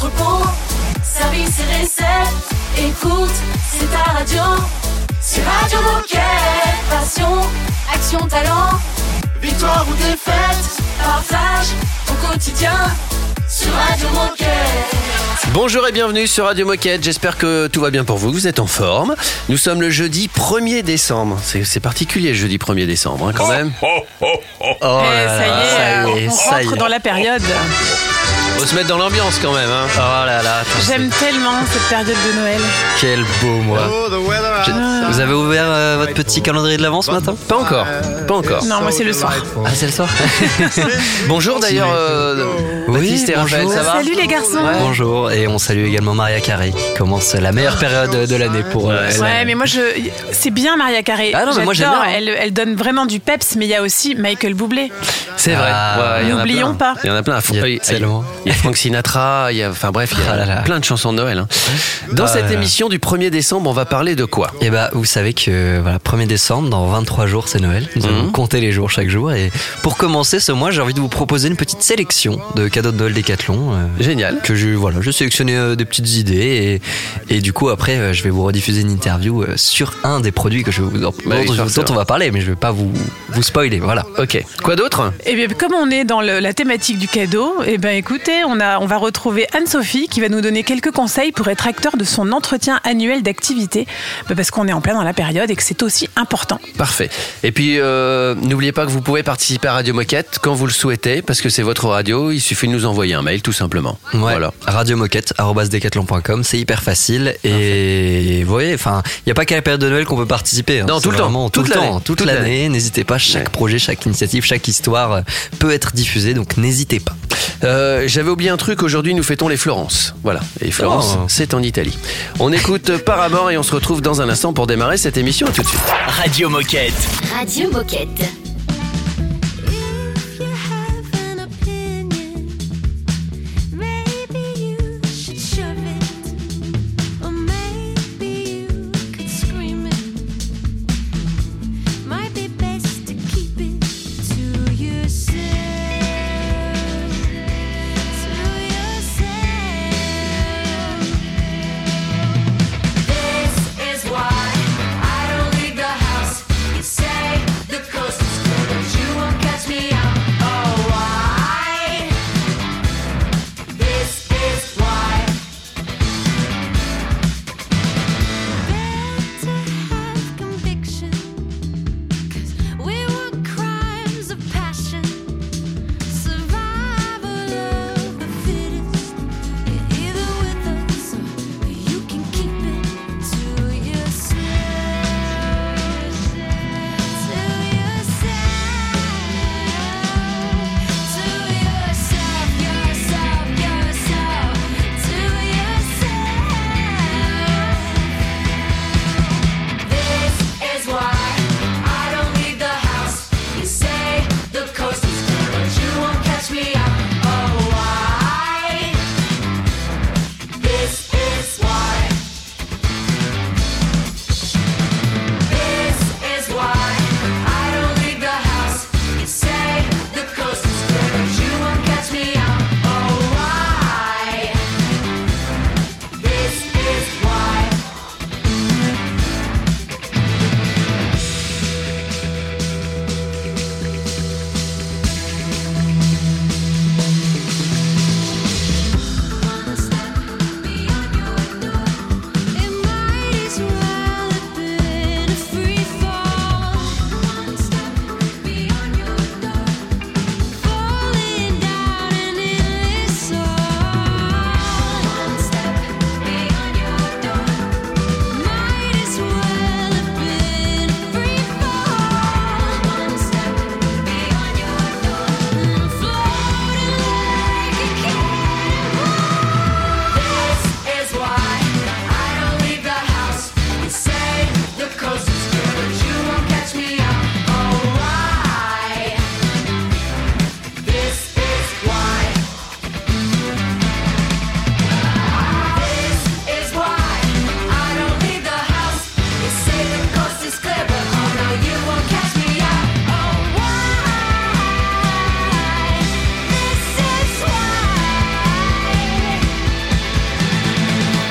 entrepôt, service et recettes. Écoute, c'est ta radio. C'est Radio Moquette. Passion, action, talent. Victoire ou défaite, partage au quotidien sur Radio Moquette. Bonjour et bienvenue sur Radio Moquette. J'espère que tout va bien pour vous. Vous êtes en forme. Nous sommes le jeudi 1er décembre. C'est particulier, jeudi 1er décembre, hein, quand même. Oh Eh, là ça y là, est, ça y est, on rentre dans la période. Faut se mettre dans l'ambiance quand même. Hein. Oh là là, J'aime tellement cette période de Noël. quel beau mois. Je- Vous avez ouvert euh, votre petit calendrier de l'avant ce matin Pas encore. Pas encore. Non, moi c'est le soir. Ah, c'est le soir Bonjour d'ailleurs, euh, Oui, Baptiste et Raphaël, ça va Salut les garçons. Ouais. Bonjour, et on salue également Maria Carré, qui commence la meilleure période de l'année pour euh, elle. Ouais, mais moi je, c'est bien Maria Carré. Ah non, mais moi, j'aime J'adore. bien, hein. Elle, elle donne vraiment du peps, mais il y a aussi Michael Bublé. C'est vrai. Ah, Ouais, n'oublions pas. Il y en a plein. Il y a Il y a- tellement. Il y a Frank Sinatra, il y a, enfin bref, il y a Ah là là. plein de chansons de Noël. hein. Dans Ah cette là. émission du 1er décembre, on va parler de quoi? Et bah, vous savez que voilà, 1er décembre, dans 23 jours, c'est Noël. Nous allons Mhm. compter les jours chaque jour. Et pour commencer ce mois, j'ai envie de vous proposer une petite sélection de cadeaux de Noël Décathlon. euh, Génial. que je voilà, j'ai sélectionné euh, des petites idées et, et du coup après euh, je vais vous rediffuser une interview euh, sur un des produits que je vous, dont, Bah dont- on va parler, mais je vais pas vous vous spoiler. Voilà. Ok. Quoi d'autre? Et bien comme on est dans le- la thématique du cadeau, et ben écoutez, on a, on va retrouver Anne-Sophie qui va nous donner quelques conseils pour être acteur de son entretien annuel d'activité, Ben, parce qu'on est en plein dans la période et que c'est aussi important. Parfait. Et puis, euh, n'oubliez pas que vous pouvez participer à Radio Moquette quand vous le souhaitez, parce que c'est votre radio. Il suffit de nous envoyer un mail, tout simplement. Ouais. Voilà. Radio Moquette, decathlon.com, c'est hyper facile et vous voyez, enfin, il n'y a pas qu'à la période de Noël qu'on peut participer. hein. Non, tout le temps. vraiment tout Toute le l'année. temps, toute l'année. N'hésitez pas, chaque Ouais. projet, chaque initiative, chaque histoire euh, peut être diffusée, donc n'hésitez pas. Euh, J'avais oublié un truc. Aujourd'hui, nous fêtons les Florence. Voilà. Et Florence, Oh. c'est en Italie. On écoute Paramore et on se retrouve dans un instant pour démarrer cette émission. À tout de suite. Radio Moquette. Radio Moquette.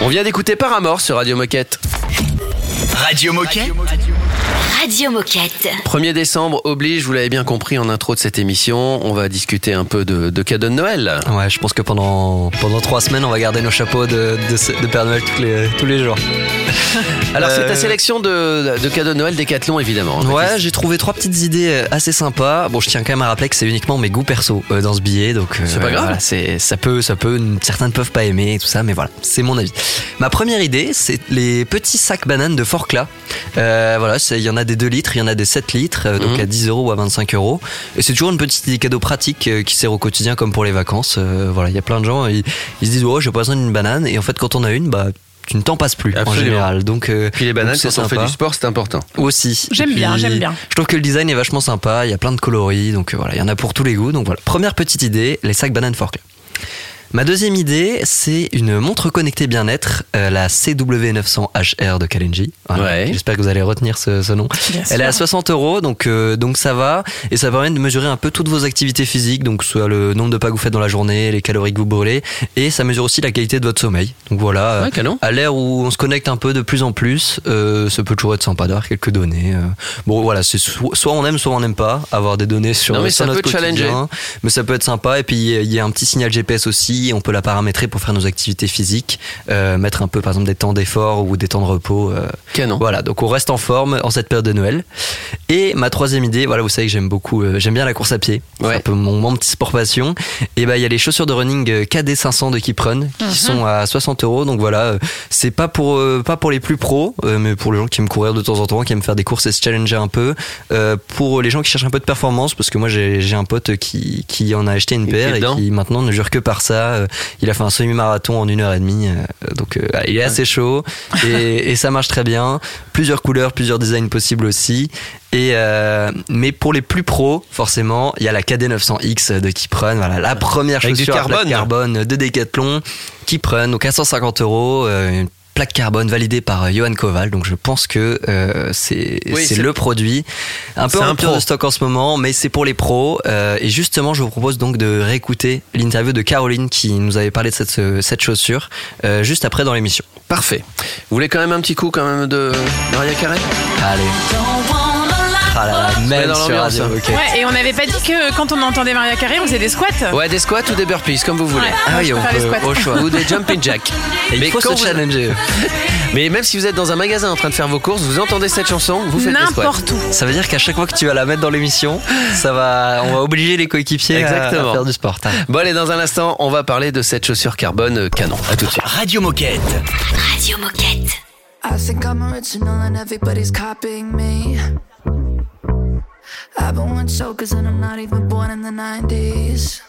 Vient d'écouter Paramore sur Radio Moquette. Radio Moquette. Radio Moquette. 1er décembre oblige, vous l'avez bien compris en intro de cette émission, on va discuter un peu de, de cadeaux de Noël. Ouais, je pense que pendant, pendant trois semaines, on va garder nos chapeaux de, de, de Père Noël tous les, tous les jours. Alors c'est Euh, ta sélection de, de cadeaux de Noël Décathlon évidemment. Ouais, j'ai trouvé trois petites idées euh, assez sympas. Bon, je tiens quand même à rappeler que c'est uniquement mes goûts perso euh, dans ce billet, donc euh, C'est pas grave. voilà, c'est ça peut, ça peut. Certains ne peuvent pas aimer et tout ça, mais voilà, c'est mon avis. Ma première idée, c'est les petits sacs bananes de Forclaz. Euh, voilà, il y en a des 2 litres, il y en a des 7 litres, euh, donc Mhm. à 10 euros ou à 25 euros. Et c'est toujours une petite idée cadeau pratique euh, qui sert au quotidien comme pour les vacances. Euh, voilà, il y a plein de gens, ils, ils se disent oh, j'ai pas besoin d'une banane, et en fait, quand on a une, bah tu ne t'en passes plus en général. Donc, euh, Puis les bananes, quand on fait du sport, c'est important. Aussi. J'aime bien, j'aime bien. Je trouve que le design est vachement sympa, il y a plein de coloris, donc euh, voilà, il y en a pour tous les goûts. Donc voilà, première petite idée, les sacs bananes Forclaz. Ma deuxième idée, c'est une montre connectée bien-être, euh, la CW900HR de Kalenji. Voilà. Ouais. J'espère que vous allez retenir ce, ce nom. Bien Elle est à sûr. 60 euros, donc euh, donc ça va et ça permet de mesurer un peu toutes vos activités physiques, donc soit le nombre de pas que vous faites dans la journée, les calories que vous brûlez, et ça mesure aussi la qualité de votre sommeil. Donc voilà. euh, Ouais, canon. à l'ère où on se connecte un peu de plus en plus, euh, ça peut toujours être sympa d'avoir quelques données. euh. Bon, voilà, c'est so- soit on aime, soit on n'aime pas avoir des données sur, Non, mais sur ça notre peut challenger. quotidien. Mais ça peut être sympa. Et puis il y a un petit signal GPS aussi. On peut la paramétrer pour faire nos activités physiques, euh, mettre un peu par exemple des temps d'effort ou des temps de repos. euh. Canon. Voilà, donc on reste en forme en cette période de Noël. Et ma troisième idée, voilà, vous savez que j'aime beaucoup, euh, j'aime bien la course à pied. Ouais. C'est un peu mon, mon petit sport passion. Et bah il y a les chaussures de running euh, KD 500 de Keeprun qui sont à 60 euros. Donc voilà, c'est pas pour euh, pas pour les plus pros, euh, mais pour les gens qui aiment courir de temps en temps, qui aiment faire des courses et se challenger un peu. Euh, pour les gens qui cherchent un peu de performance, parce que moi j'ai j'ai un pote qui qui en a acheté une paire et dedans. qui maintenant ne jure que par ça. Euh, Il a fait un semi-marathon en une heure et demie, euh, donc euh, il est assez chaud et, et ça marche très bien. Plusieurs couleurs, plusieurs designs possibles aussi. Et mais pour les plus pros, forcément, il y a la KD900X de Kiprun, voilà la première Avec du chaussure à plaque carbone. carbone de Decathlon, Kiprun, donc à 150 euros. une plaque carbone validée par euh, Johan Koval, donc je pense que euh, c'est Oui, le produit. Un peu en rupture de stock en ce moment, mais c'est pour les pros. Euh, et justement, je vous propose donc de réécouter l'interview de Caroline qui nous avait parlé de cette, ce- cette chaussure euh, juste après dans l'émission. Parfait. Vous voulez quand même un petit coup quand même de Maria Carey Allez. Ah là même sur Radio. Moquette. Ouais, et on n'avait pas dit que quand on entendait Maria Carré, on faisait des squats Ouais, des squats ou des burpees, comme vous voulez. Ouais. Ah oui, on peut, squats. au choix. Ou des jumping jacks. Et il faut se vous- challenger. mais même si vous êtes dans un magasin en train de faire vos courses, vous entendez cette chanson, vous faites des squats. N'importe où. Ça veut dire qu'à chaque fois que tu vas la mettre dans l'émission, ça va, on va obliger les coéquipiers à- Exactement. à faire du sport. Bon allez, dans un instant, on va parler de cette chaussure carbone euh, canon. À tout de suite. Radio Moquette. Radio Moquette. I think I'm original and everybody's copying me. I've been one chokers and I'm not even born in the 90s.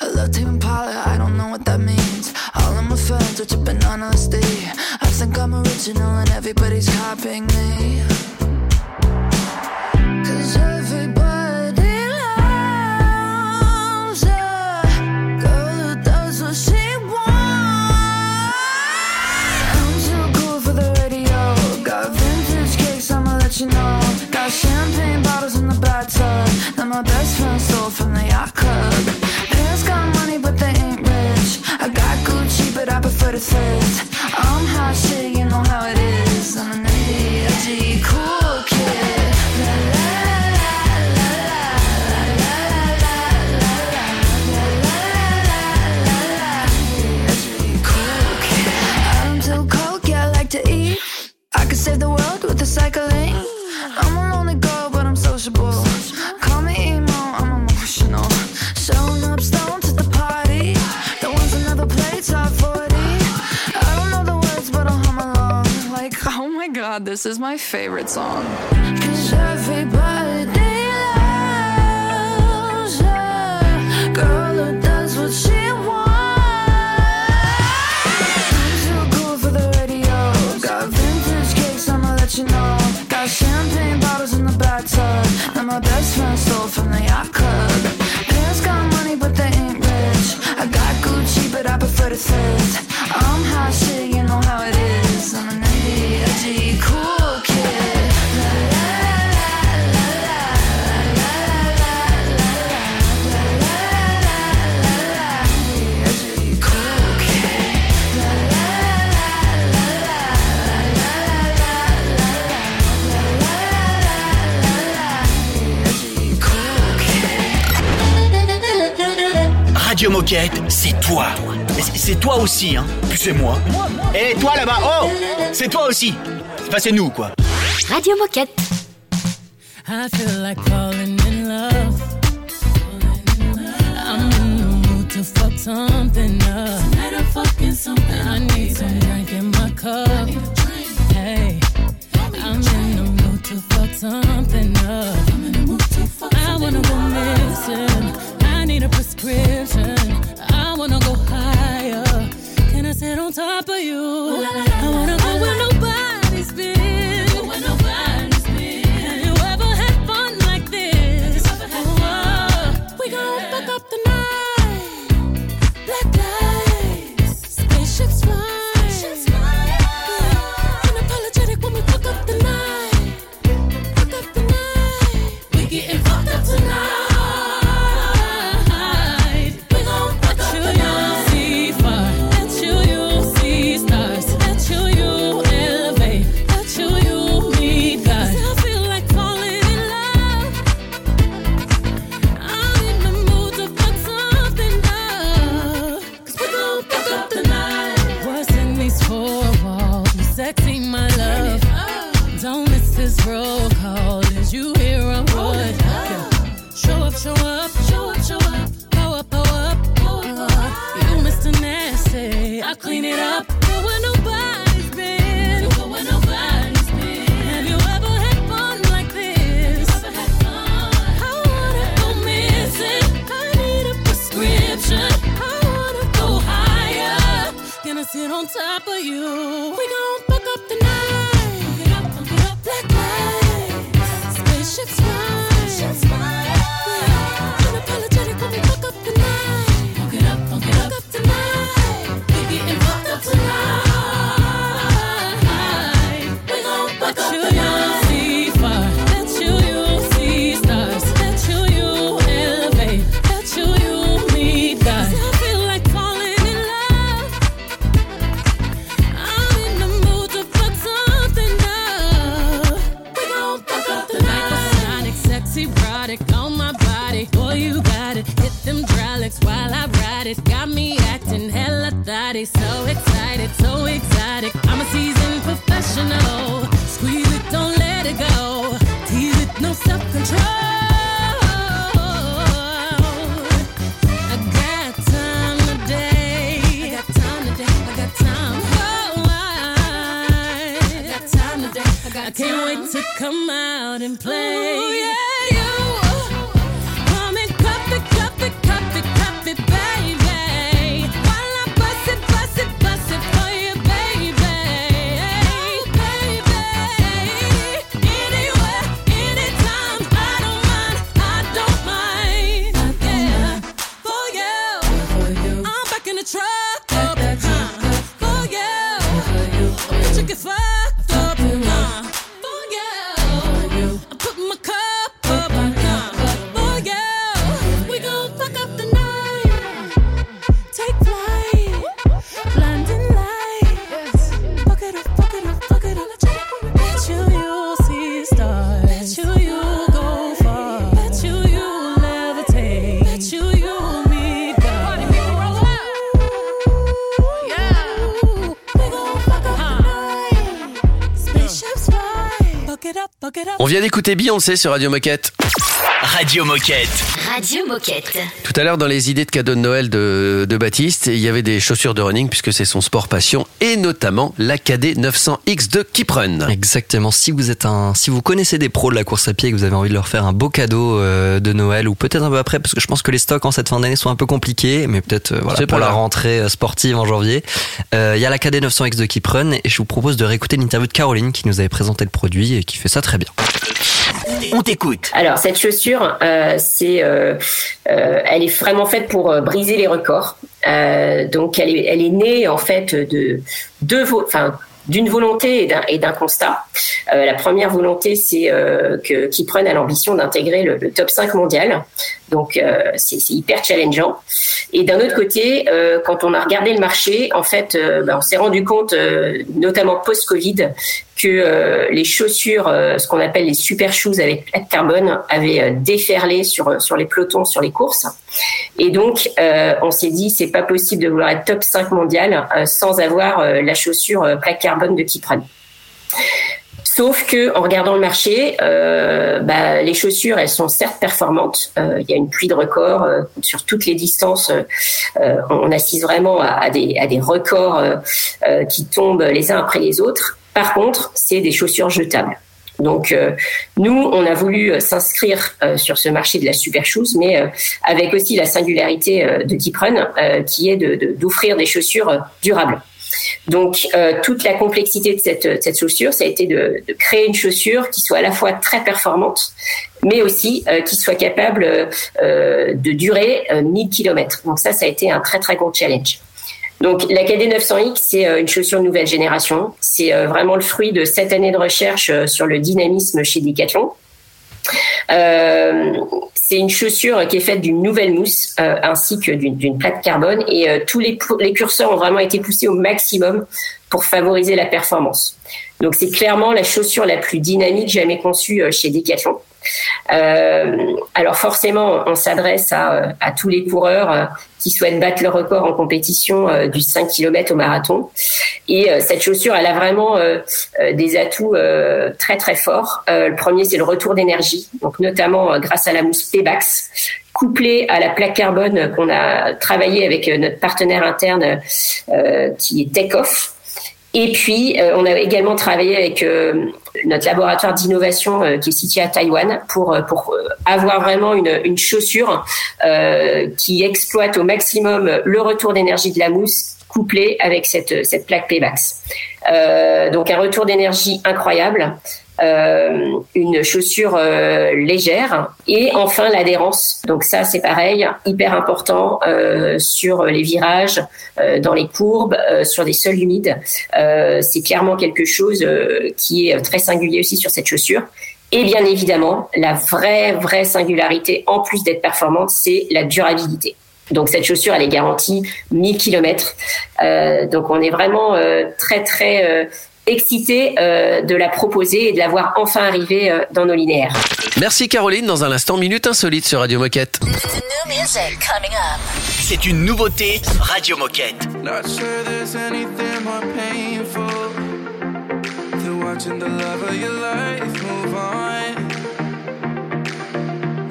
I love Tame Impala, I don't know what that means. All of my friends are tripping on LSD. I think I'm original and everybody's copying me. Cause everybody bottles in the bathtub that my best friend stole from the yacht club. Parents got money, but they ain't rich. I got Gucci, but I prefer to thrift. I'm hot shit, you know how it is. I'm an edgy, cool kid. La la la la la la la cool kid. I'm too cold, yeah, I like to eat. I could save the world with the cycling. I'm Got vintage cakes, I'ma let you know. Got champagne bottles in the bathtub that my best friend stole from the yacht club. Got money, but they ain't rich. I got Gucci, but I prefer to. Moquette, c'est toi. C'est- toi aussi, hein. Puis c'est moi. Et toi là-bas, oh C'est toi aussi. Enfin, c'est nous, quoi. Radio Moquette. I feel like falling in love. I'm in the mood to fuck something up. I need some drink in my cup. Hey, I'm in the mood to fuck something up. I wanna go missing. I need a prescription. On top of you? I wanna I can't wait to come out and play. Ooh, yeah, you. Vient d'écouter Beyoncé sur Radio Moquette. Radio Moquette. Radio Moquette. Tout à l'heure, dans les idées de cadeaux de Noël de, de Baptiste, il y avait des chaussures de running puisque c'est son sport passion et notamment la KD 900X de Keeprun. Exactement. Si vous êtes un, si vous connaissez des pros de la course à pied et que vous avez envie de leur faire un beau cadeau euh, de Noël ou peut-être un peu après, parce que je pense que les stocks en cette fin d'année sont un peu compliqués, mais peut-être euh, voilà pour la grave. rentrée euh, sportive en janvier. Euh, Il y a la KD 900X de Keeprun et je vous propose de réécouter l'interview de Caroline qui nous avait présenté le produit et qui fait ça très bien. On t'écoute. Alors cette chaussure, euh, c'est, euh, euh, elle est vraiment faite pour briser les records. Donc elle est, elle est née en fait de deux, enfin d'une volonté et d'un, constat. La première volonté, c'est que qui prennent à l'ambition d'intégrer le, top 5 mondial. Donc c'est, hyper challengeant. Et d'un autre côté, quand on a regardé le marché, en fait, ben, on s'est rendu compte, notamment post-Covid, que euh, les chaussures, euh, ce qu'on appelle les super shoes avec plaque carbone, avaient euh, déferlé sur sur les pelotons, sur les courses. Et donc, on s'est dit, c'est pas possible de vouloir être top 5 mondial sans avoir la chaussure plaque carbone de Kipren. Sauf que en regardant le marché, bah, les chaussures, elles sont certes performantes. Il y a une pluie de records sur toutes les distances. On assiste vraiment à, des, à des records qui tombent les uns après les autres. Par contre, c'est des chaussures jetables. Donc euh, nous, on a voulu euh, s'inscrire euh, sur ce marché de la super shoes, mais avec aussi la singularité de Deep Run, euh, qui est d'offrir des chaussures durables. Donc toute la complexité de cette, de cette chaussure, ça a été de, créer une chaussure qui soit à la fois très performante, mais aussi qui soit capable de durer euh, 1000 km. Donc ça, ça a été un très très gros challenge. Donc la KD 900X, c'est euh, une chaussure nouvelle génération. C'est euh, vraiment le fruit de sept années de recherche euh, sur le dynamisme chez Decathlon. C'est une chaussure qui est faite d'une nouvelle mousse ainsi que d'une plaque carbone et tous les, les curseurs ont vraiment été poussés au maximum pour favoriser la performance. Donc c'est clairement la chaussure la plus dynamique jamais conçue chez Decathlon. Alors forcément, on s'adresse à, tous les coureurs qui souhaitent battre le record en compétition euh, du 5 km au marathon. Et euh, cette chaussure, elle a vraiment euh, euh, des atouts très très forts. Le premier, c'est le retour d'énergie, donc notamment grâce à la mousse Pebax, couplée à la plaque carbone qu'on a travaillé avec notre partenaire interne qui est Takeoff. Et puis, euh, on a également travaillé avec euh, notre laboratoire d'innovation euh, qui est situé à Taïwan pour, avoir vraiment une, une chaussure qui exploite au maximum le retour d'énergie de la mousse couplé avec cette, cette plaque Paybax. Euh, donc un retour d'énergie incroyable, euh, une chaussure euh, légère et enfin l'adhérence. Donc ça c'est pareil, hyper important sur les virages, dans les courbes, sur des sols humides. C'est clairement quelque chose qui est très singulier aussi sur cette chaussure. Et bien évidemment, la vraie, vraie singularité, en plus d'être performante, c'est la durabilité. Donc cette chaussure, elle est garantie 1000 km. Euh, donc on est vraiment euh, très, très euh, excité euh, de la proposer et de la voir enfin arriver euh, dans nos linéaires. Merci Caroline, dans un instant, Minute Insolite sur Radio Moquette. C'est une nouveauté Radio Moquette. Not sure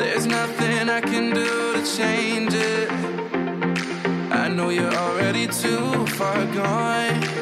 There's nothing I can do to change it. I know you're already too far gone.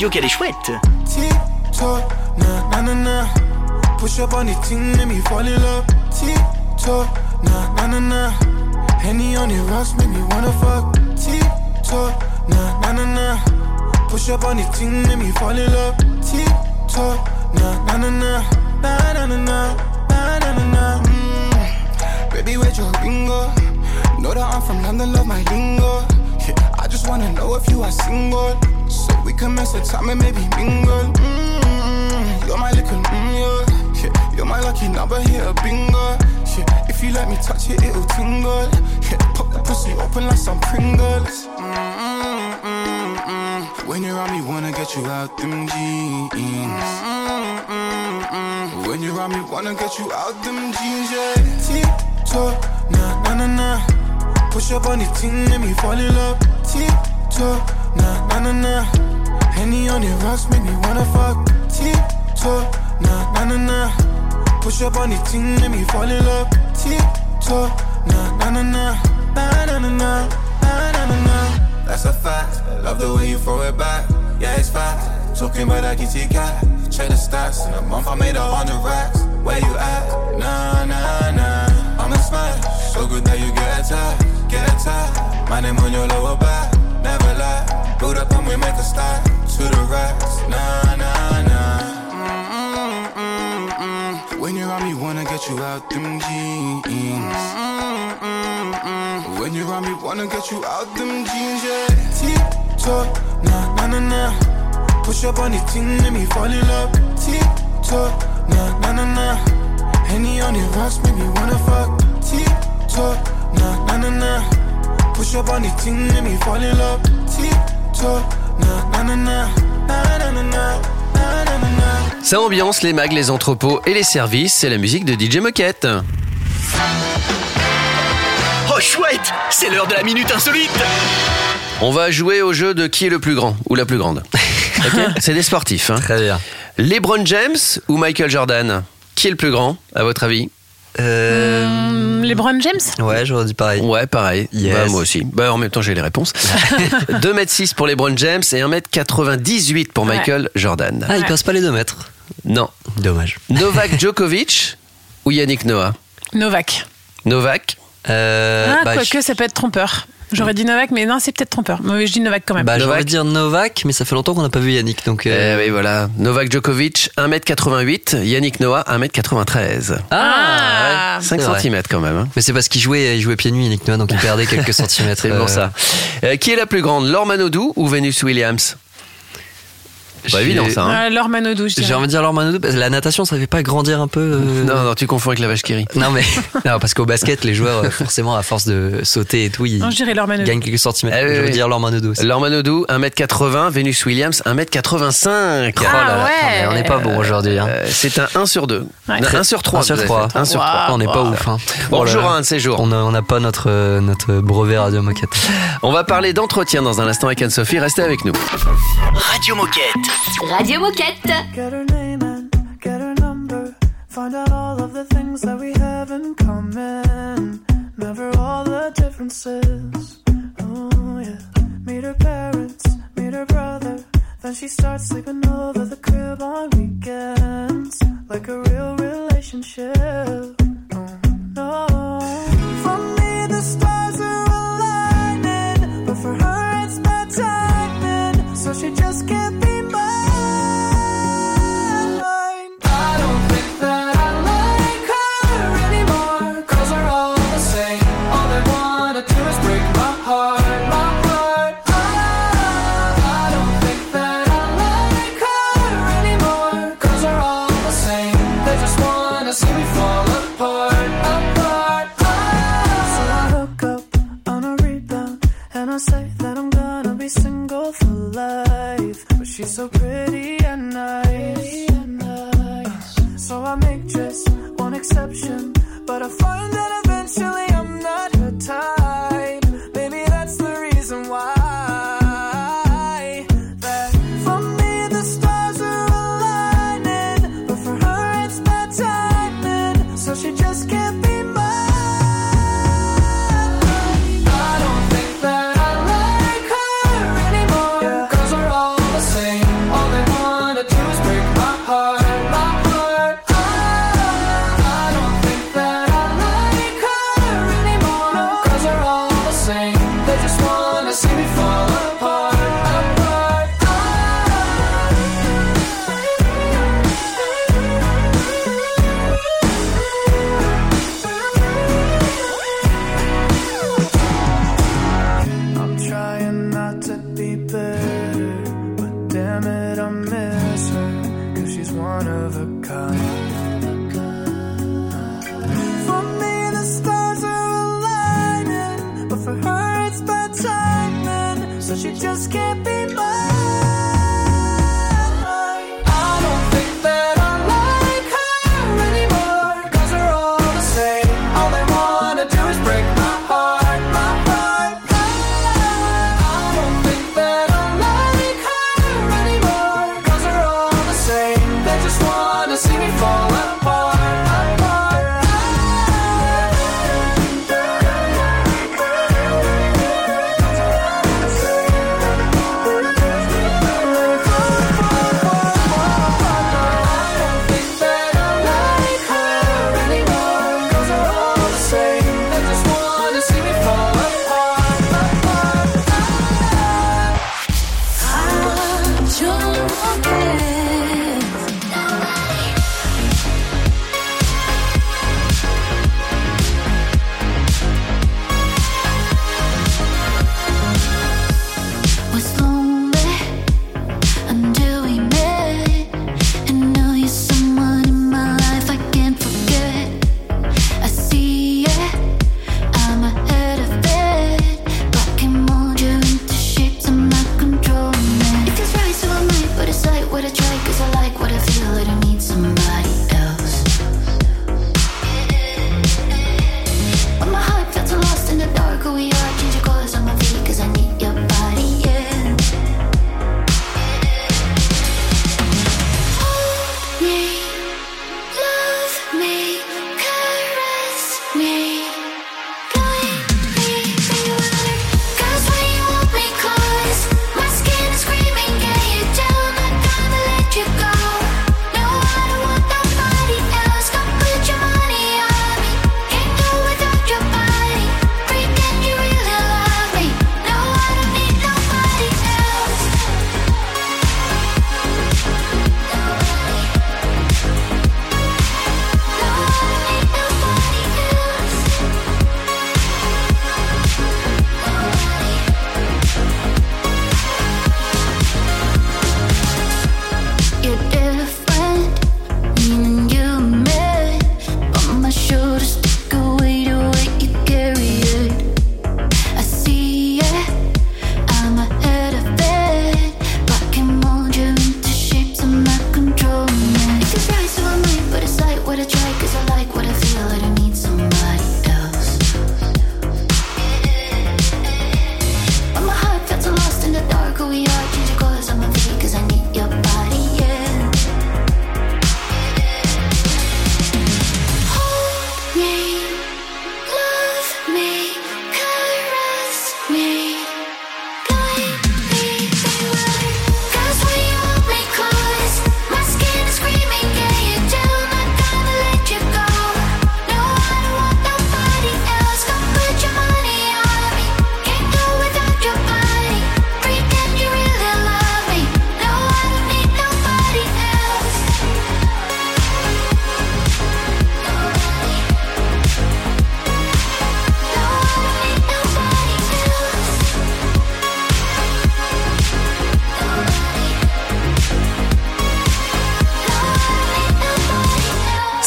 Radio qu'elle est chouette. Push up on the team, let me fall in love. Tip-top, nah, nah, nah, nah. Henny on the rocks, make me wanna fuck. Tip-top, nah, nah, nah, nah. Push up on the team, let me fall in love. Tip-top, nah, nah, nah, nah. Nah, nah, nah, nah. Nah, nah, nah, nah. Mm. Baby, where'd your ring go? Know that I'm from London, love my lingo. Yeah, I just wanna know if you are single. Mess the time and maybe mingle. Mm, you're my little mm, yeah. yeah. You're my lucky number, a bingo. Yeah, if you let me touch it, it'll tingle. Yeah, pop the pussy open like some Pringles. Mm, mm, mm, mm. When you're on me, wanna get you out them jeans. When you're on me, wanna get you out them jeans, yeah. Tip-top, nah, nah, nah, nah. Push up on the team, let me fall in love. Tip-top, nah, nah, nah, nah. Henny on the rocks, make me wanna fuck. Tip-top, nah, nah, nah, nah. Push up on the team, let me fall in love. Tip-top, nah, nah, nah, nah. Nah, nah, nah, nah. Nah, nah, nah. That's a fact. Love the way you throw it back. Yeah, it's fact. Talking about that kitty cat. Check the stats. In a month, I made a hundred racks. Where you at? Nah, nah, nah. I'm a smash. So good that you get attacked. Get attacked. My name on your lower back. Never lie. Build up and we make a start. Nah, nah, nah. Mm, mm, mm. When you're on me, wanna get you out them jeans. When you're on me, wanna get you out them jeans, yeah. Tip-top, nah, nah, nah, nah. Push up on the team, let me fall in love. Tip-top, nah, nah, nah, nah. Henny on the rocks, make me wanna fuck. Tip-top, nah, nah, nah, nah. Push up on the team, let me fall in love. Tip-top, nah, nah, nah, nah. Ça ambiance les mags, les entrepôts et les services. C'est la musique de DJ Moquette. Oh chouette, c'est l'heure de la minute insolite. On va jouer au jeu de qui est le plus grand ou la plus grande. Ok C'est des sportifs. hein. Très bien. LeBron James ou Michael Jordan? Qui est le plus grand, à votre avis? Euh, LeBron James Ouais, j'aurais dit pareil. Ouais, pareil. Yes. Bah, moi aussi. Bah, en même temps, j'ai les réponses. 2m6 pour LeBron James et 1m98 pour Ouais. Michael Jordan. Ah, il passe pas les deux mètres. Non. Dommage. Novak Djokovic ou Yannick Noah? Novak. Novak Euh, ah, bah, quoique, ça peut être trompeur. J'aurais dit Novak, mais non, c'est peut-être trompeur. Mais je dis Novak quand même. Bah, j'aurais dire Novak, mais ça fait longtemps qu'on n'a pas vu Yannick, donc. euh, Eh oui, voilà. Novak Djokovic, 1m88. Yannick Noah, 1m93. Ah, ouais, 5 c'est vrai. cm quand même. hein. Mais c'est parce qu'il jouait, il jouait pieds nus, Yannick Noah, donc il perdait quelques centimètres. C'est euh, pour ça. Euh, qui est la plus grande, Laure Manodou ou Venus Williams? Pas j'ai- évident ça. hein. Ah, Laure Manodou, je J'ai envie de dire Laure Manodou, parce que la natation, ça fait pas grandir un peu euh, Non, non, tu confonds avec la vache qui rit. Non, mais. non, parce qu'au basket, les joueurs, euh, forcément, à force de sauter et tout, ils Non, je dirais Laure Manodou. gagnent quelques centimètres. Ah oui, je veux oui. dire Laure Manodou aussi. Laure Manodou, 1m80. Venus Williams, 1m85. Oh là là, ouais. mais on n'est pas bon aujourd'hui. Hein. Euh, c'est un 1 sur 2. Ouais. 1 sur 3. 1 sur 3. 1 sur 3. on n'est pas ouf. Hein. Bon, Oh on jouera un de ces jours. On n'a on n'a pas notre, euh, notre brevet radio moquette. On va parler d'entretien dans un instant avec Anne-Sophie. Restez avec nous. Radio Moquette. Radio Moquette. Get her name and get her number. Find out all of the things that we have in common. Never all the differences. Oh, yeah. Meet her parents, meet her brother. Then she starts sleeping over the crib on weekends. Like a real relationship. Oh, no. For me, the stars are aligning. But for her, it's bad timing. So she just can't be.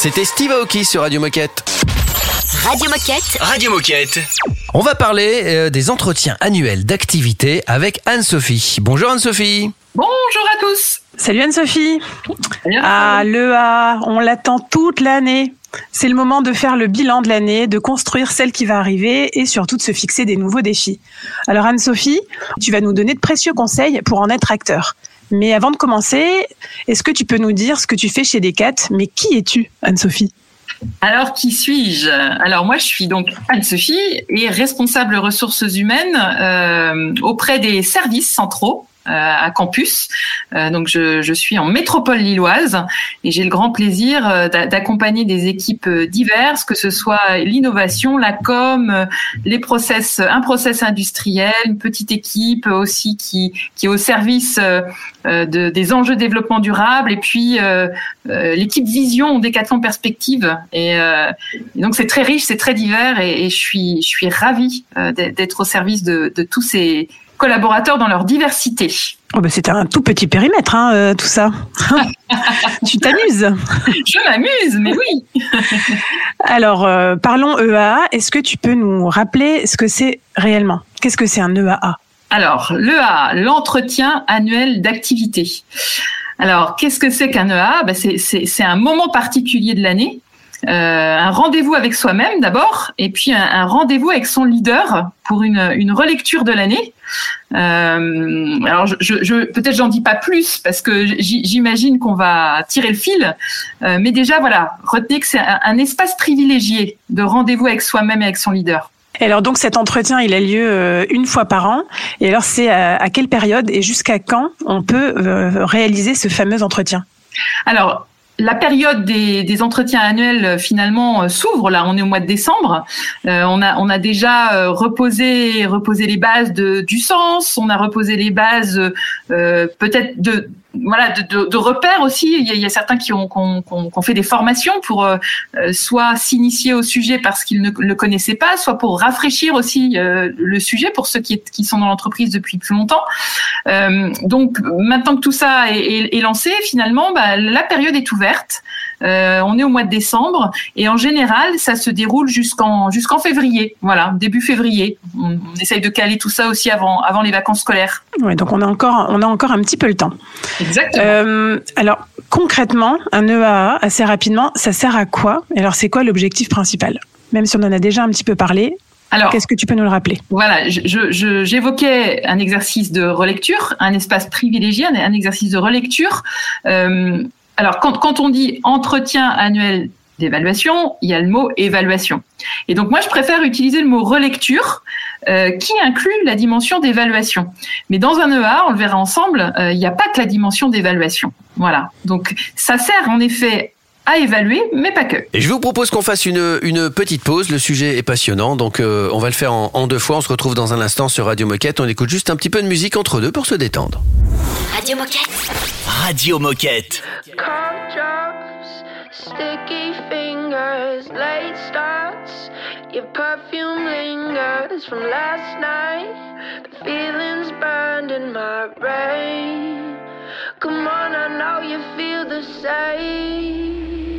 C'était Steve Aoki sur Radio Moquette. Radio Moquette. Radio Moquette. On va parler euh, des entretiens annuels d'activité avec Anne-Sophie. Bonjour Anne-Sophie. Bonjour à tous. Salut Anne-Sophie. Ah, l'EA, on l'attend toute l'année. C'est le moment de faire le bilan de l'année, de construire celle qui va arriver et surtout de se fixer des nouveaux défis. Alors Anne-Sophie, tu vas nous donner de précieux conseils pour en être acteur. Mais avant de commencer, est-ce que tu peux nous dire ce que tu fais chez Decat? Mais qui es-tu, Anne-Sophie? Alors, qui suis-je? Alors, moi, je suis donc Anne-Sophie et responsable ressources humaines euh, auprès des services centraux à campus. Euh, donc, je, je suis en métropole lilloise et j'ai le grand plaisir euh, d'a- d'accompagner des équipes euh, diverses, que ce soit l'innovation, la com, euh, les process, un process industriel, une petite équipe aussi qui, qui est au service euh, euh, de, des enjeux de développement durable et puis euh, euh, l'équipe Vision Décathlon Perspective. Et, euh, et donc c'est très riche, c'est très divers et, et je suis je suis ravie euh, d'être au service de, de tous ces collaborateurs dans leur diversité. oh ben, C'est un tout petit périmètre, hein, euh, tout ça. tu t'amuses Je m'amuse, mais oui. Alors, euh, parlons EAA. Est-ce que tu peux nous rappeler ce que c'est réellement? Qu'est-ce que c'est un EAA Alors, l'EA, l'entretien annuel d'activité. Alors, qu'est-ce que c'est qu'un EA Ben, c'est- un moment particulier de l'année, un rendez-vous avec soi-même d'abord, et puis un, un rendez-vous avec son leader pour une, une relecture de l'année. Euh, alors, je, je, peut-être j'en dis pas plus parce que j'imagine qu'on va tirer le fil, Euh, mais déjà voilà, retenez que c'est un, un espace privilégié de rendez-vous avec soi-même et avec son leader. Et alors donc cet entretien, il a lieu euh, une fois par an. Et alors c'est à, à quelle période et jusqu'à quand on peut euh, réaliser ce fameux entretien? Alors, la période des, entretiens annuels euh, finalement euh, s'ouvre. Là, on est au mois de décembre. Euh, on a on a déjà reposé reposé les bases de, du sens. On a reposé les bases peut-être de voilà de, de, de repères aussi. Il y a, il y a certains qui ont, qui ont, qui ont- qui ont fait des formations pour euh, euh, soit s'initier au sujet parce qu'ils ne le connaissaient pas, soit pour rafraîchir aussi euh, le sujet pour ceux qui, qui sont dans l'entreprise depuis plus longtemps. Euh, donc maintenant que tout ça est, est- est lancé, finalement, bah, la période est ouverte. Euh, on est au mois de décembre et en général, ça se déroule jusqu'en jusqu'en février. Voilà, début février. On, on essaye de caler tout ça aussi avant avant les vacances scolaires. Ouais, donc on a encore on a encore un petit peu le temps. Exactement. Euh, alors concrètement, un EAA assez rapidement, ça sert à quoi? Et alors c'est quoi l'objectif principal? Même si on en a déjà un petit peu parlé. Alors, qu'est-ce que tu peux nous le rappeler? Voilà, je- je- je- j'évoquais un exercice de relecture, un espace privilégié, un, un exercice de relecture. Euh, alors, quand, quand on dit entretien annuel d'évaluation, il y a le mot évaluation. Et donc, moi, je préfère utiliser le mot relecture, euh, qui inclut la dimension d'évaluation. Mais dans un EA, on le verra ensemble, euh, il n'y a pas que la dimension d'évaluation. Voilà. Donc, ça sert en effet à évaluer, mais pas que. Et je vous propose qu'on fasse une, une petite pause. Le sujet est passionnant, donc euh, on va le faire en, en deux fois. On se retrouve dans un instant sur Radio Moquette. On écoute juste un petit peu de musique entre deux pour se détendre. Radio Moquette. Radio Moquette. Cough drops, sticky fingers, late starts. Your perfume lingers from last night. The feelings burned in my brain. Come on, I know you feel the same.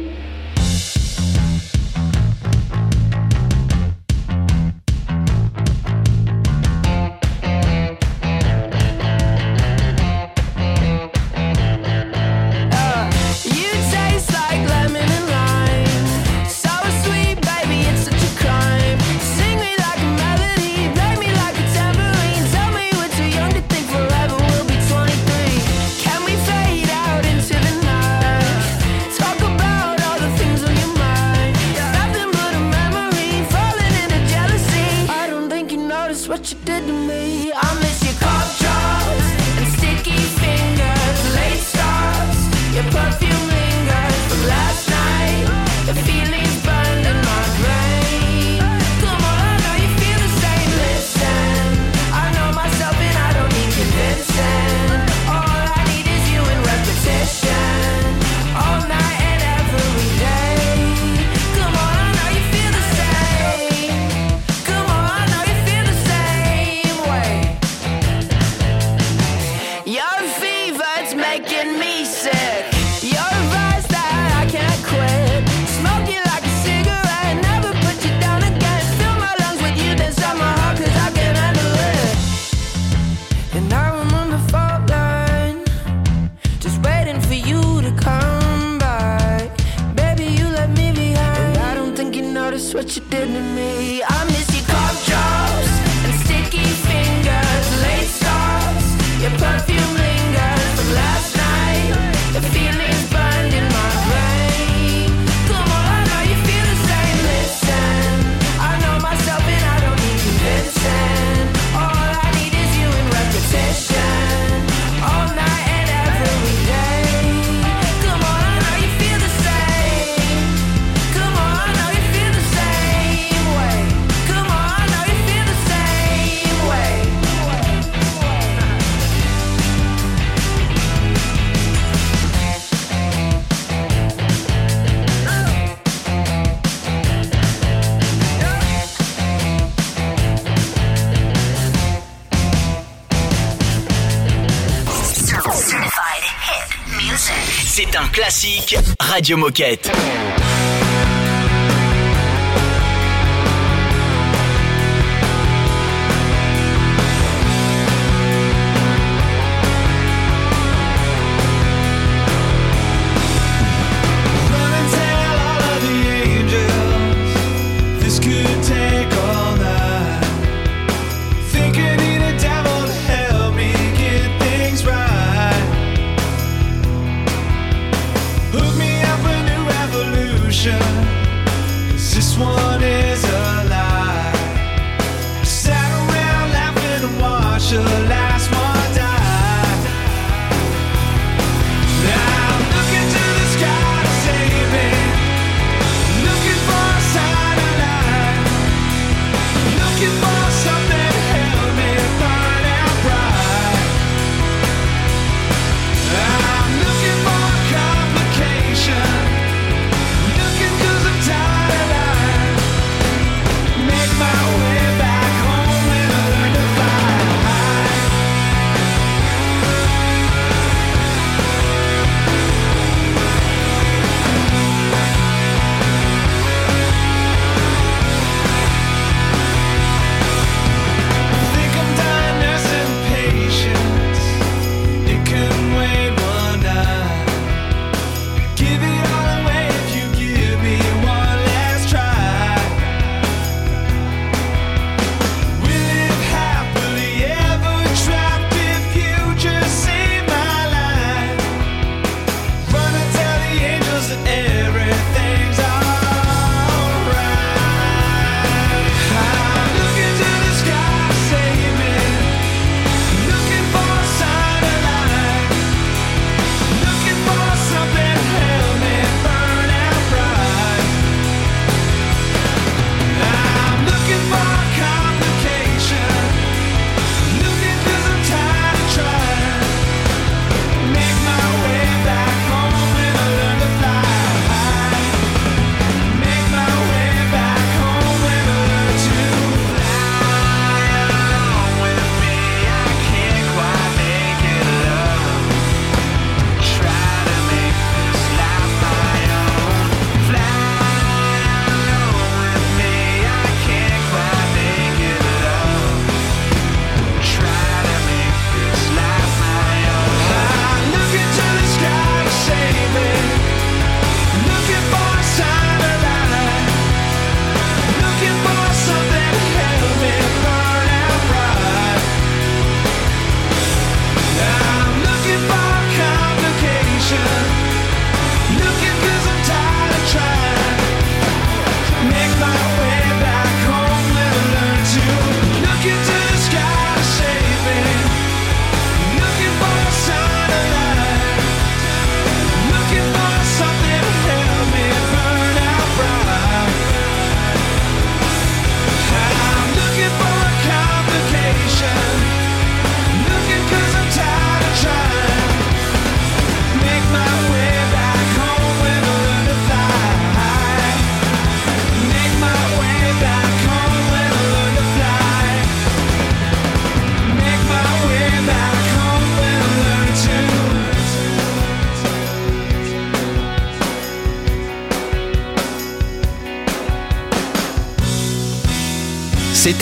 What you did to me. I miss classique Radio Moquette.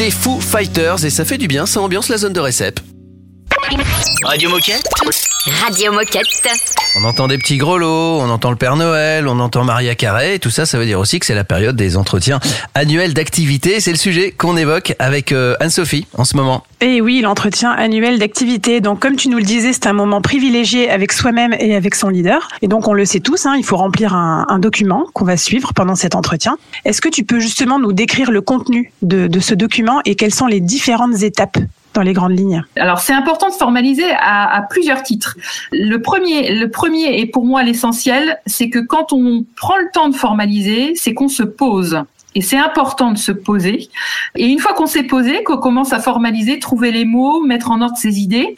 C'était Foo Fighters et ça fait du bien, ça ambiance la zone de récep. Radio Moquette Radio Moquette. On entend des petits grelots, on entend le Père Noël, on entend Maria Carré, tout ça, ça veut dire aussi que c'est la période des entretiens annuels d'activité. C'est le sujet qu'on évoque avec euh, Anne-Sophie en ce moment. Et oui, l'entretien annuel d'activité. Donc, comme tu nous le disais, c'est un moment privilégié avec soi-même et avec son leader. Et donc, on le sait tous, hein, il faut remplir un, un document qu'on va suivre pendant cet entretien. Est-ce que tu peux justement nous décrire le contenu de, de ce document et quelles sont les différentes étapes dans les grandes lignes Alors c'est important de formaliser à, à plusieurs titres. Le premier, le premier et pour moi l'essentiel, c'est que quand on prend le temps de formaliser, c'est qu'on se pose. Et c'est important de se poser. Et une fois qu'on s'est posé, qu'on commence à formaliser, trouver les mots, mettre en ordre ses idées,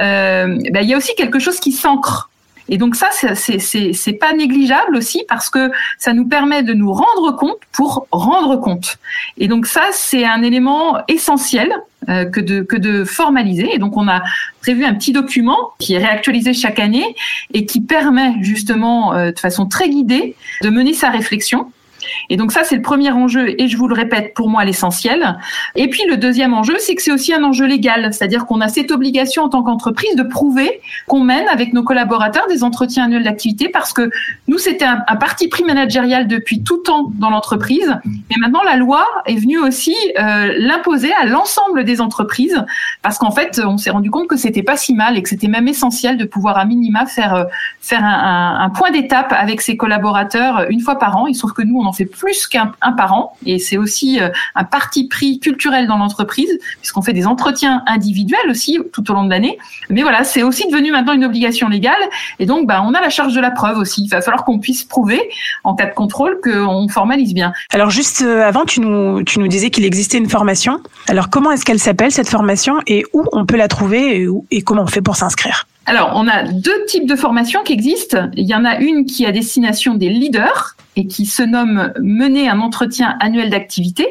euh, ben, il y a aussi quelque chose qui s'ancre. Et donc ça, c'est- pas négligeable aussi parce que ça nous permet de nous rendre compte pour rendre compte. Et donc ça, c'est un élément essentiel euh, que de que de formaliser. Et donc on a prévu un petit document qui est réactualisé chaque année et qui permet justement euh, de façon très guidée de mener sa réflexion. Et donc ça, c'est le premier enjeu, et je vous le répète, pour moi, l'essentiel. Et puis le deuxième enjeu, c'est que c'est aussi un enjeu légal, c'est-à-dire qu'on a cette obligation en tant qu'entreprise de prouver qu'on mène avec nos collaborateurs des entretiens annuels d'activité, parce que nous, c'était un, parti pris managérial depuis tout temps dans l'entreprise, mais maintenant la loi est venue aussi euh, l'imposer à l'ensemble des entreprises, parce qu'en fait, on s'est rendu compte que c'était pas si mal et que c'était même essentiel de pouvoir à minima faire euh, faire un, point d'étape avec ses collaborateurs euh, une fois par an. Se trouve que nous, on en fait plus qu'un un par an, et c'est aussi euh, un parti pris culturel dans l'entreprise, puisqu'on fait des entretiens individuels aussi tout au long de l'année. Mais voilà, c'est aussi devenu maintenant une obligation légale, et donc bah, on a la charge de la preuve aussi. Il va falloir qu'on puisse prouver, en cas de contrôle, qu'on formalise bien. Alors juste euh, avant, tu nous, tu nous disais qu'il existait une formation. Alors comment est-ce qu'elle s'appelle cette formation et où on peut la trouver et comment on fait pour s'inscrire? Alors, on a deux types de formations qui existent. Il y en a une qui est destination des leaders et qui se nomme mener un entretien annuel d'activité.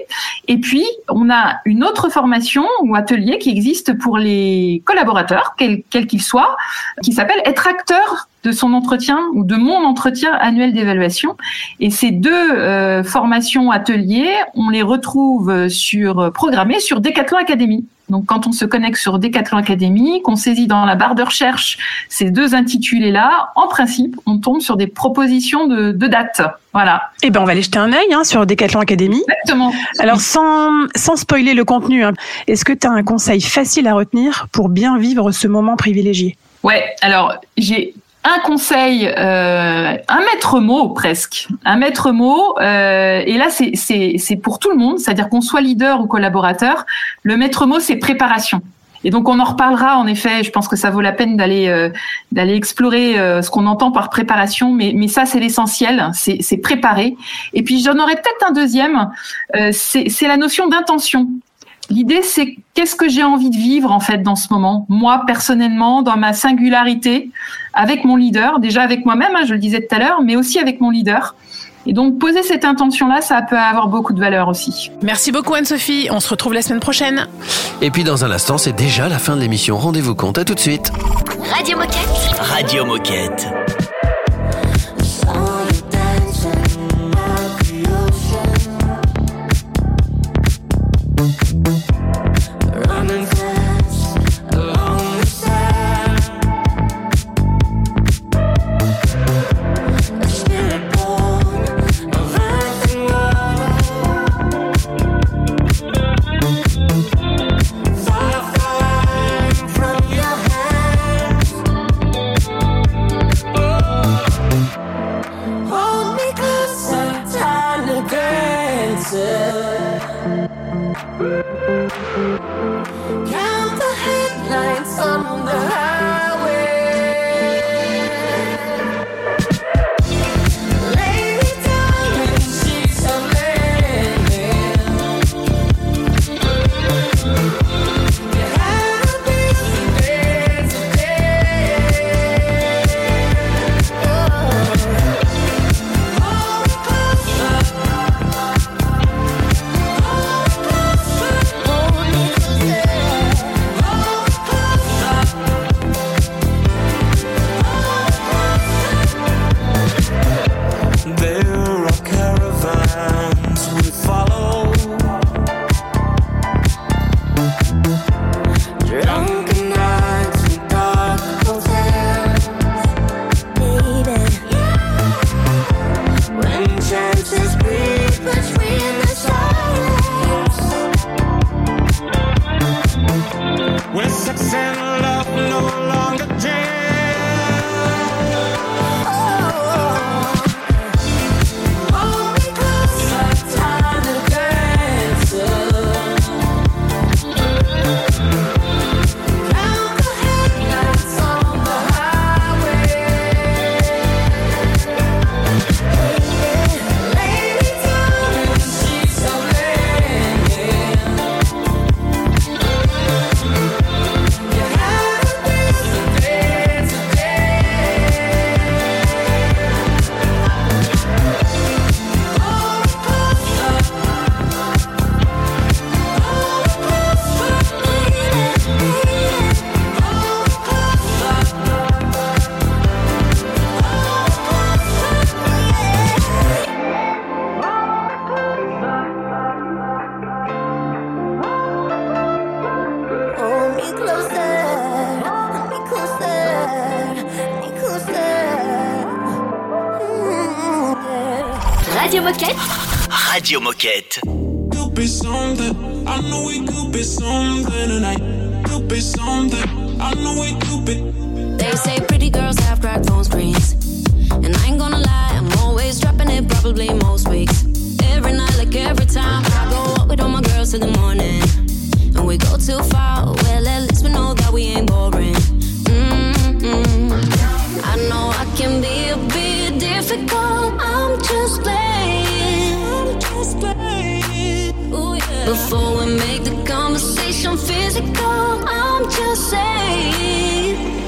Et puis, on a une autre formation ou atelier qui existe pour les collaborateurs, quels quels qu'ils soient, qui s'appelle être acteur de son entretien ou de mon entretien annuel d'évaluation. Et ces deux euh, formations ateliers, on les retrouve sur programmées sur Decathlon Academy. Donc, quand on se connecte sur Decathlon Academy, qu'on saisit dans la barre de recherche ces deux intitulés-là, en principe, on tombe sur des propositions de, de dates. Voilà. Eh ben, on va aller jeter un œil hein, sur Decathlon Academy. Exactement. Alors, sans, sans spoiler le contenu, hein, est-ce que tu as un conseil facile à retenir pour bien vivre ce moment privilégié? Ouais, alors j'ai un conseil, euh, un maître mot presque, un maître mot, euh, et là c'est pour tout le monde, c'est-à-dire qu'on soit leader ou collaborateur, le maître mot c'est préparation. Et donc on en reparlera en effet. Je pense que ça vaut la peine d'aller euh, d'aller explorer euh, ce qu'on entend par préparation, mais mais ça c'est l'essentiel, c'est préparer. Et puis j'en aurais peut-être un deuxième, euh, c'est la notion d'intention. L'idée, c'est qu'est-ce que j'ai envie de vivre en fait dans ce moment, moi personnellement, dans ma singularité, avec mon leader, déjà avec moi-même, hein, je le disais tout à l'heure, mais aussi avec mon leader. Et donc poser cette intention-là, ça peut avoir beaucoup de valeur aussi. Merci beaucoup Anne-Sophie, on se retrouve la semaine prochaine. Et puis dans un instant, c'est déjà la fin de l'émission. Rendez-vous compte, à tout de suite. Radio Moquette. Radio Moquette. Radio Moquette. Radio Moquette. Could be something. I know we could be something tonight. Could be something. I know we could be. They say pretty girls have cracked phone screens. And I ain't gonna lie, I'm always dropping it probably most weeks. Every night, like every time, I go out with all my girls till the morning. And we go too far, well, at least physical, I'm just saying.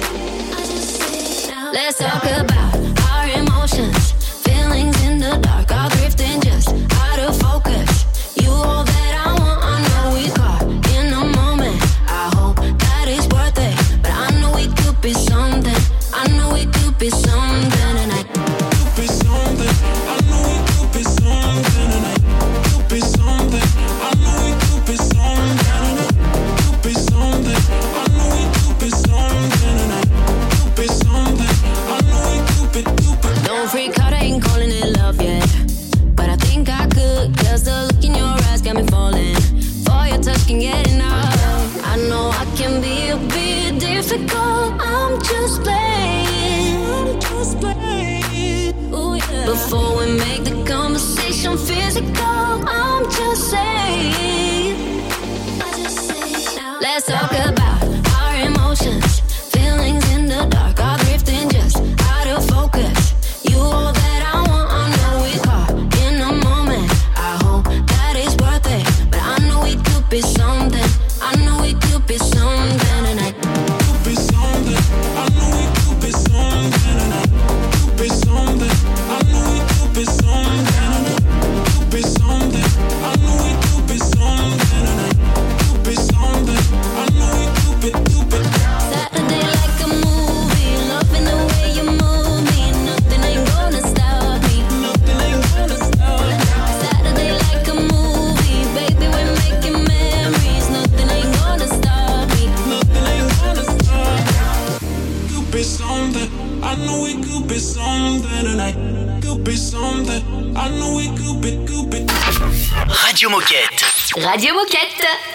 Let's talk about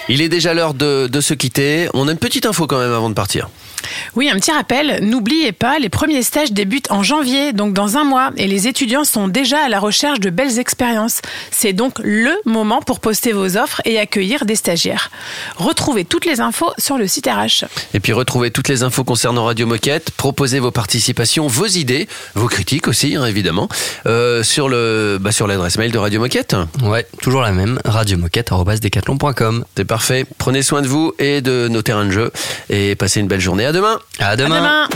Il est déjà l'heure de, se quitter. On a une petite info quand même avant de partir. Oui, un petit rappel, n'oubliez pas, les premiers stages débutent en janvier, donc dans un mois, et les étudiants sont déjà à la recherche de belles expériences. C'est donc le moment pour poster vos offres et accueillir des stagiaires. Retrouvez toutes les infos sur le site RH. Et puis retrouvez toutes les infos concernant Radio Moquette, proposez vos participations, vos idées, vos critiques aussi, hein, évidemment, euh, sur le bah, sur l'adresse mail de Radio Moquette. Ouais, toujours la même, radiomoquette.com. C'est parfait. Prenez soin de vous et de nos terrains de jeu et passez une belle journée. À demain. À À demain. demain.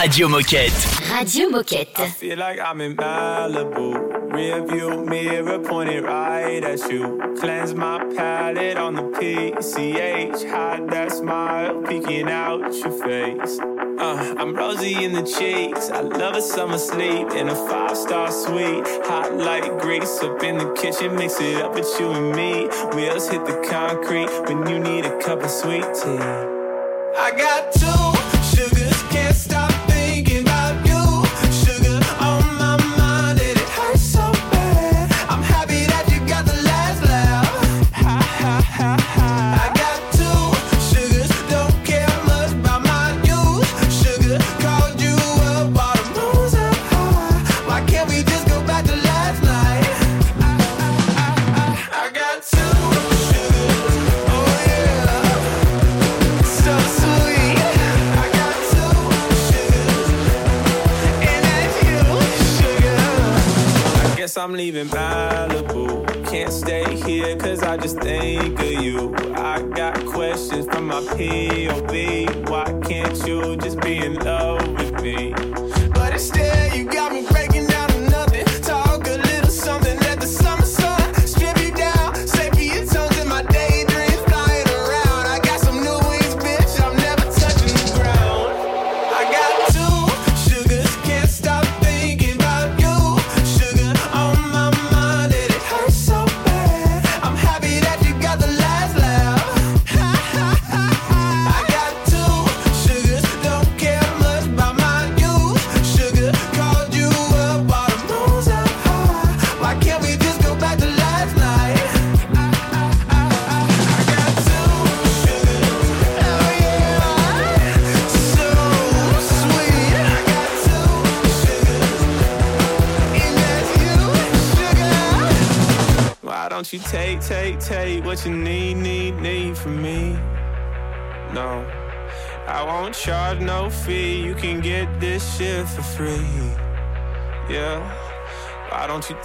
Radio Moquette. Radio Moquette. Feel like I'm in Malibu. Rear view mirror pointed right at you. Cleanse my palate on the PCH. Hide that smile peeking out your face. Uh, I'm rosy in the cheeks. I love a summer sleep in a five star suite. Hot like grease up in the kitchen. Mix it up with you and me. Wheels hit the concrete when you need a cup of sweet tea. I got two sugars, can't stop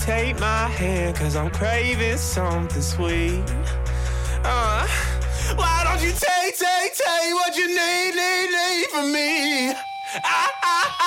take my hand, cause I'm craving something sweet. Uh, why don't you take, take, take what you need, need, need from me? I, I, I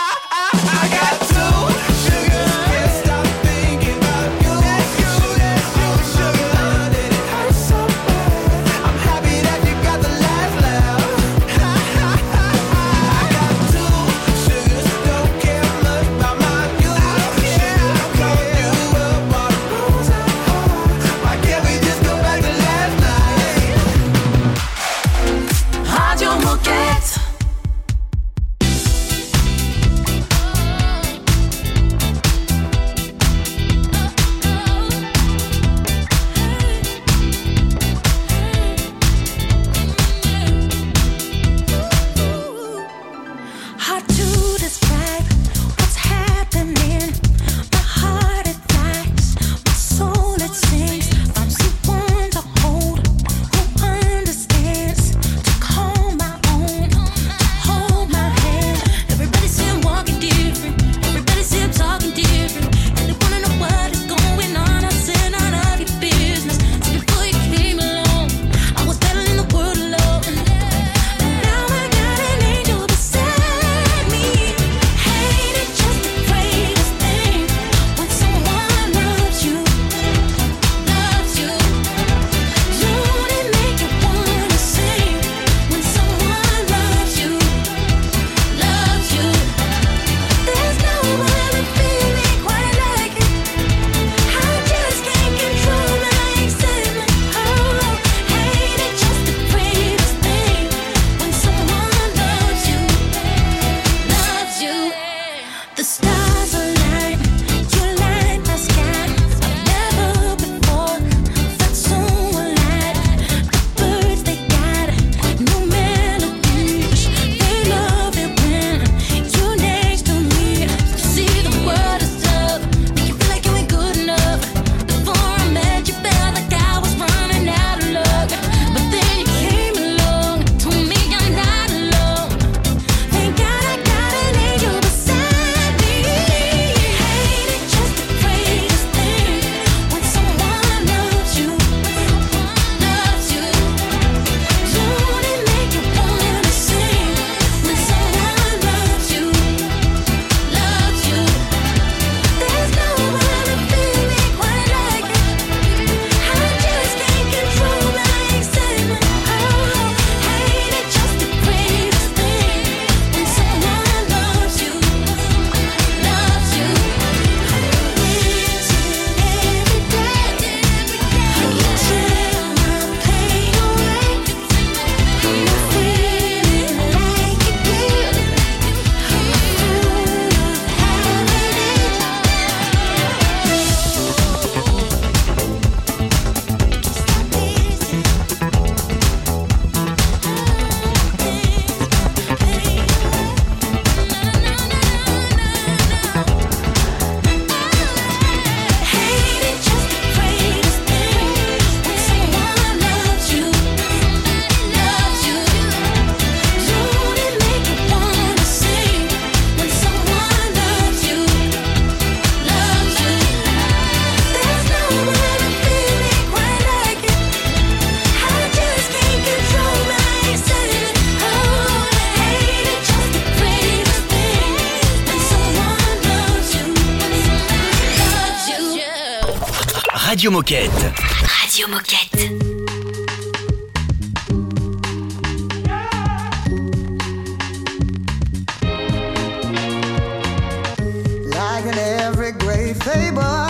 Radio Moquette. Radio Moquette. Like in every great fable.